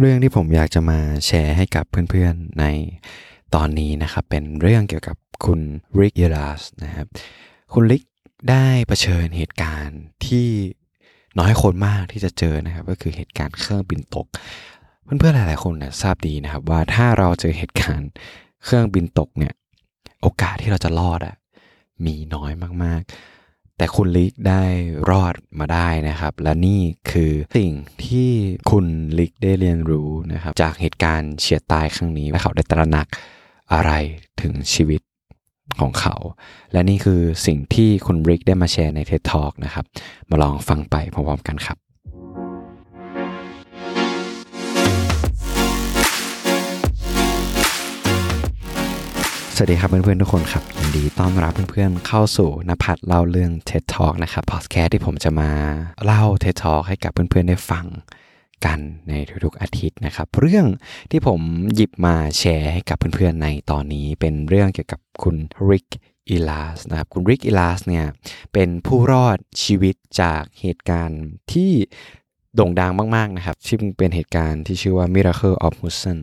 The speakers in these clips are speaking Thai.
เรื่องที่ผมอยากจะมาแชร์ให้กับเพื่อนๆในตอนนี้นะครับ เป็นเรื่องเกี่ยวกับคุณริกเยลัสนะครับ คุณริกได้เผชิญเหตุการณ์ที่น้อยคนมากที่จะเจอนะครับ ก็คือเหตุการณ์เครื่องบินตก เพื่อนๆหลายๆคนนะทราบดีนะครับ ว่าถ้าเราเจอเหตุการณ์เครื่องบินตกเนี่ย โอกาสที่เราจะรอดอะมีน้อยมากๆ แต่คุณลิกได้รอดมาได้นะครับ และนี่คือสิ่งที่คุณริกได้เรียนรู้นะครับ จากเหตุการณ์เฉียดตายครั้งนี้และเขาได้ตระหนักอะไรถึงชีวิตของเขา และนี่คือสิ่งที่คุณริกได้มาแชร์ใน TED Talk นะครับ มาลองฟังไปพร้อมๆกันครับ สวัสดีครับเพื่อนๆทุกคนครับยินดีต้อนรับเพื่อนๆเข้าสู่นภัทรเล่าเรื่อง TED Talk นะครับพอดแคสต์ที่ผมจะมาเล่า TED Talk ให้กับเพื่อนๆได้ฟังกันในทุกๆอาทิตย์นะครับ เรื่องที่ผมหยิบมาแชร์ให้กับเพื่อนๆในตอนนี้ เป็นเรื่องเกี่ยวกับคุณริกอีลาสนะครับคุณริกอีลาสเนี่ยเป็นผู้รอดชีวิตจากเหตุการณ์ที่โด่งดังมากๆนะครับที่เป็นเหตุการณ์ที่ชื่อว่า Miracle of Hudson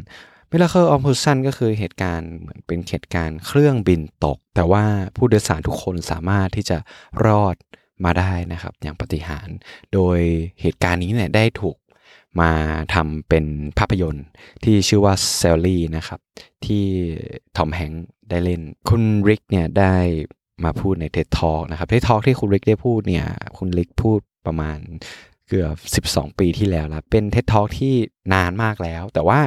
มิราเคิลออฟฮุสันก็คือเหตุการณ์เหมือนเป็นเหตุการณ์เครื่องบินตก แต่ว่าผู้โดยสารทุกคนสามารถที่จะรอดมาได้นะครับ อย่างปาฏิหาริย์ โดยเหตุการณ์นี้เนี่ยได้ถูกมาทำเป็นภาพยนตร์ที่ชื่อว่า Sully นะครับ ที่ทอมแฮงค์ได้เล่น คุณริกเนี่ยได้มาพูดใน TED Talk นะครับ TED Talk ที่คุณริกได้พูดเนี่ย คุณริกพูดประมาณ เกือบ 12 ปีที่แล้วละเป็น TED Talk ที่นานมากแล้ว แต่ว่า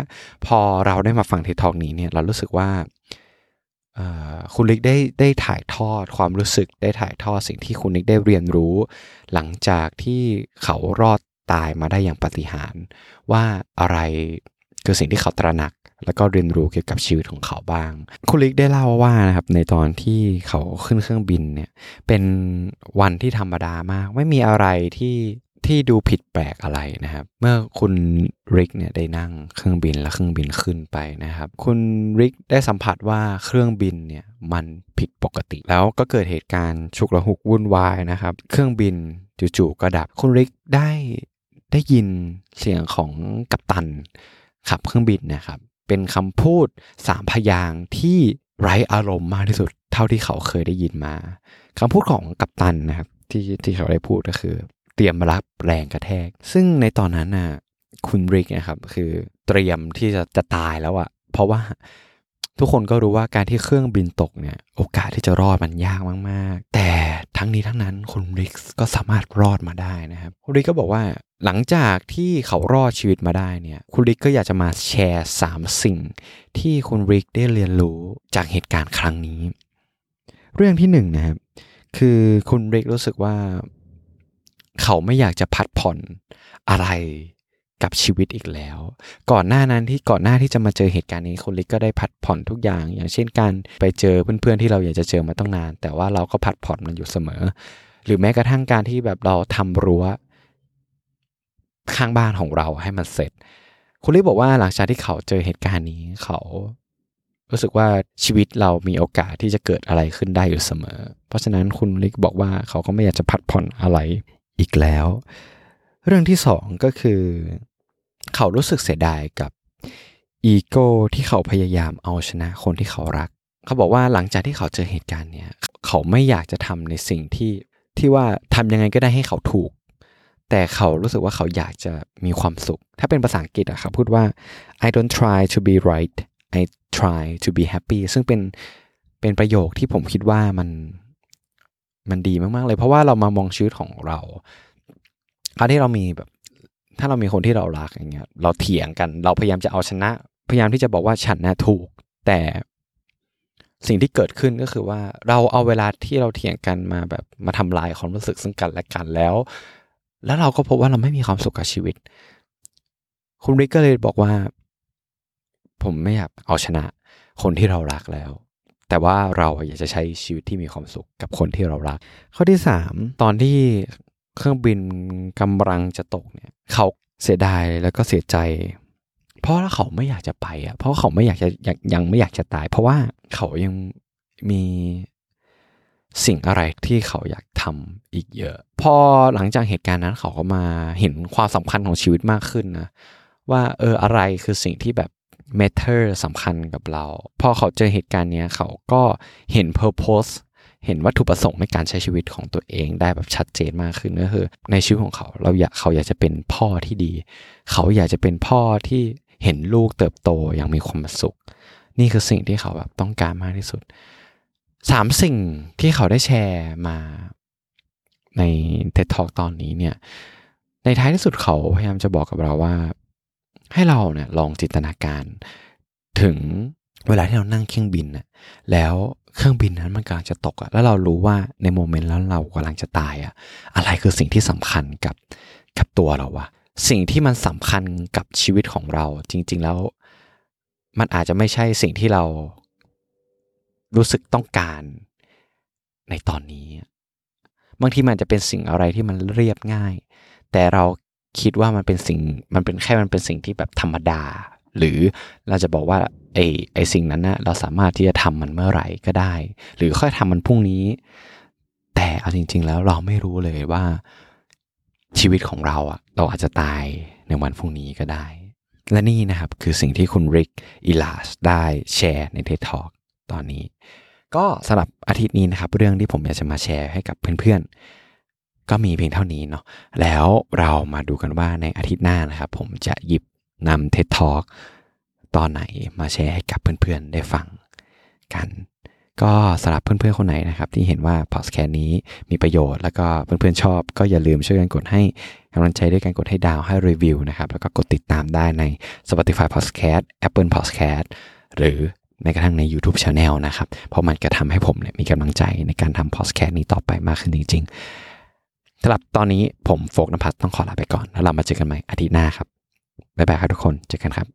พอเราได้มาฟังเท็ตท็อกนี้เนี่ยเรารู้สึกว่าคุณลิกได้ได้ถ่ายทอดความรู้สึกได้ถ่ายทอดสิ่งที่คุณลิกได้เรียนรู้ หลังจากที่เขารอดตายมาได้อย่างปฏิหาร ว่าอะไรคือสิ่งที่เขาตระหนัก แล้วก็เรียนรู้เกี่ยวกับชีวิตของเขาบ้าง คุณลิกได้เล่าว่านะครับในตอนที่เขาขึ้นเครื่องบินเนี่ยเป็นวันที่ธรรมดามาก ไม่มีอะไรที่ ที่ดูผิดแปลกอะไรนะครับ เมื่อคุณริกเนี่ยได้นั่งเครื่องบินแล้วเครื่องบินขึ้นไปนะครับ คุณริกได้สัมผัสว่าเครื่องบินเนี่ยมันผิดปกติ แล้วก็เกิดเหตุการณ์ฉุกระหุกวุ่นวายนะครับ เครื่องบินจู่ๆก็ดับ คุณริกได้ได้ยินเสียงของกัปตันขับเครื่องบินนะครับ เป็นคำพูดสามพยางที่ไร้อารมณ์มากที่สุดเท่าที่เขาเคยได้ยินมาคำพูดของกัปตันนะครับที่ที่เขาได้พูดก็คือ เตรียมรับแรงกระแทก ซึ่งในตอนนั้นน่ะคุณริกนะครับคือเตรียมที่จะจะตายแล้วอะเพราะว่าทุกคนก็รู้ว่าการที่เครื่องบินตกเนี่ย โอกาสที่จะรอดมันยากมาก ๆ แต่ทั้งนี้ทั้งนั้นคุณริกก็สามารถรอดมาได้นะครับคุณริกก็บอกว่าหลังจากที่เขารอดชีวิตมาได้เนี่ย คุณริกก็อยากจะมาแชร์ 3 สิ่ง ที่คุณริกได้เรียนรู้จากเหตุการณ์ครั้งนี้ เรื่องที่1นนะครับคือคุณริกรู้สึกว่า เขาไม่อยากจะพัดผ่อนอะไรกับชีวิตอีกแล้ว ก่อนหน้านั้นที่ก่อนหน้าที่จะมาเจอเหตุการณ์นี้คุณลิกก็ได้พัดผ่อนทุกอย่าง อย่างเช่นการไปเจอเพื่อนๆที่เราอยากจะเจอมาตั้งนาน แต่ว่าเราก็พัดผ่อนมันอยู่เสมอ หรือแม้กระทั่งการที่แบบเราทำรั้วข้างบ้านของเราให้มันเสร็จ คุณลิกบอกว่าหลังจากที่เขาเจอเหตุการณ์นี้เขารู้สึกว่าชีวิตเรามีโอกาสที่จะเกิดอะไรขึ้นได้อยู่เสมอ เพราะฉะนั้นคุณลิกบอกว่าเขาก็ไม่อยากจะพัดผ่อนอะไร อีกแล้ว เรื่องที่สองก็คือ เขารู้สึกเสียดายกับอีโก้ที่เขาพยายามเอาชนะคนที่เขารัก เขาบอกว่าหลังจากที่เขาเจอเหตุการณ์เนี้ยเขาไม่อยากจะทำในสิ่งที่ที่ว่าทำยังไงก็ได้ให้เขาถูก แต่เขารู้สึกว่าเขาอยากจะมีความสุข ถ้าเป็นภาษาอังกฤษอะครับพูดว่า I don't try to be right I try to be happy ซึ่งเป็นเป็นประโยคที่ผมคิดว่ามัน มันดีมากๆเลย เพราะว่าเรามามองชีวิตของเราการที่เรามีแบบ ถ้าเรามีคนที่เรารักอย่างเงี้ย เราเถียงกัน เราพยายามจะเอาชนะ พยายามที่จะบอกว่าฉันนะถูก แต่สิ่งที่เกิดขึ้นก็คือว่าเราเอาเวลาที่เราเถียงกันมาแบบมาทำลายความรู้สึกซึ่งกันและกันแล้ว แล้วเราก็พบว่าเราไม่มีความสุขกับชีวิต คุณริกก็เลยบอกว่า ผมไม่อยากเอาชนะ คนที่เรารักแล้ว แต่ว่าเราอยากจะใช้ชีวิตที่มีความสุขกับคนที่เรารัก ข้อที่สามตอนที่เครื่องบินกำลังจะตกเนี่ยเขาเสียดายแล้วก็เสียใจ เพราะว่าเขาไม่อยากจะไปอะเพราะเขาไม่อยากจะยังไม่อยากจะตาย เพราะว่าเขายังมีสิ่งอะไรที่เขาอยากทำอีกเยอะ พอหลังจากเหตุการณ์นั้นเขาก็มาเห็นความสำคัญของชีวิตมากขึ้นนะว่าเอออะไรคือสิ่งที่แบบ matter สำคัญกับเรา พอเขาเจอเหตุการณ์เนี้ยเขาก็เห็น purpose เห็นวัตถุประสงค์ในการใช้ชีวิตของตัวเองได้แบบชัดเจนมากขึ้นก็คือ ในชีวิตของเขาเราอยากเขาอยากจะเป็นพ่อที่ดี เขาอยากจะเป็นพ่อที่เห็นลูกเติบโตอย่างมีความสุข นี่คือสิ่งที่เขาแบบต้องการมากที่สุดสามสิ่งที่เขาได้แชร์มาใน TED Talk ตอนนี้เนี่ยในท้ายที่สุดเขาพยายามจะบอกกับเราว่า ให้เราเนี่ยลองจินตนาการ ถึงเวลาที่เรานั่งเครื่องบินน่ะแล้วเครื่องบินนั้นมันกำลังจะตกอะแล้วเรารู้ว่าในโมเมนต์แล้วเรากำลังจะตายอะอะไรคือสิ่งที่สำคัญกับกับตัวเราวะสิ่งที่มันสำคัญกับชีวิตของเรา จริง ๆ แล้วมันอาจจะไม่ใช่สิ่งที่เรารู้สึกต้องการในตอนนี้ บางทีมันจะเป็นสิ่งอะไรที่มันเรียบง่าย แต่เรา คิดว่ามันเป็นสิ่งมันเป็นแค่มันเป็นสิ่งที่แบบธรรมดา หรือเราจะบอกว่าไอ้ไอ้สิ่งนั้นนะเราสามารถที่จะทำมันเมื่อไหร่ก็ได้ หรือค่อยทำมันพรุ่งนี้ แต่เอาจริง ๆ แล้วเราไม่รู้เลยว่าชีวิตของเราอะเราอาจจะตายในวันพรุ่งนี้ก็ได้ และนี่นะครับคือสิ่งที่คุณริกอิลาสได้แชร์ในเท d ทอกตอนนี้ ก็สำหรับอาทิตย์นี้นะครับ เรื่องที่ผมอยากจะมาแชร์ให้กับเพื่อนๆ ก็มีเพียงเท่านี้เนาะแล้วเรามาดูกันว่าในอาทิตย์หน้านะครับผมจะหยิบนำเท d ทอกตอนไหนมาแชร์ให้กับเพื่อนๆได้ฟังกัน ก็สำหรับเพื่อนๆคนไหนนะครับที่เห็นว่าพอดแคสต์นี้มีประโยชน์แล้วก็เพื่อนๆชอบ ก็อย่าลืมช่วยกันกดให้กำลังใจด้วยการกดให้ดาวให้รีวิวนะครับแล้วก็กดติดตามได้ใน Spotify Podcast Apple Podcast หรือแม้กระทั่งใน YouTube Channel นะครับ เพราะมันจะทำให้ผมเนี่ยมีกำลังใจในการทำพอดแคสต์นี้ต่อไปมากขึ้นจริงๆ สำหรับตอนนี้ผมโฟกนภัทรต้องขอลาไปก่อน แล้วเรามาเจอกันใหม่อาทิตย์หน้าครับ บ๊ายบายครับทุกคน เจอกันครับ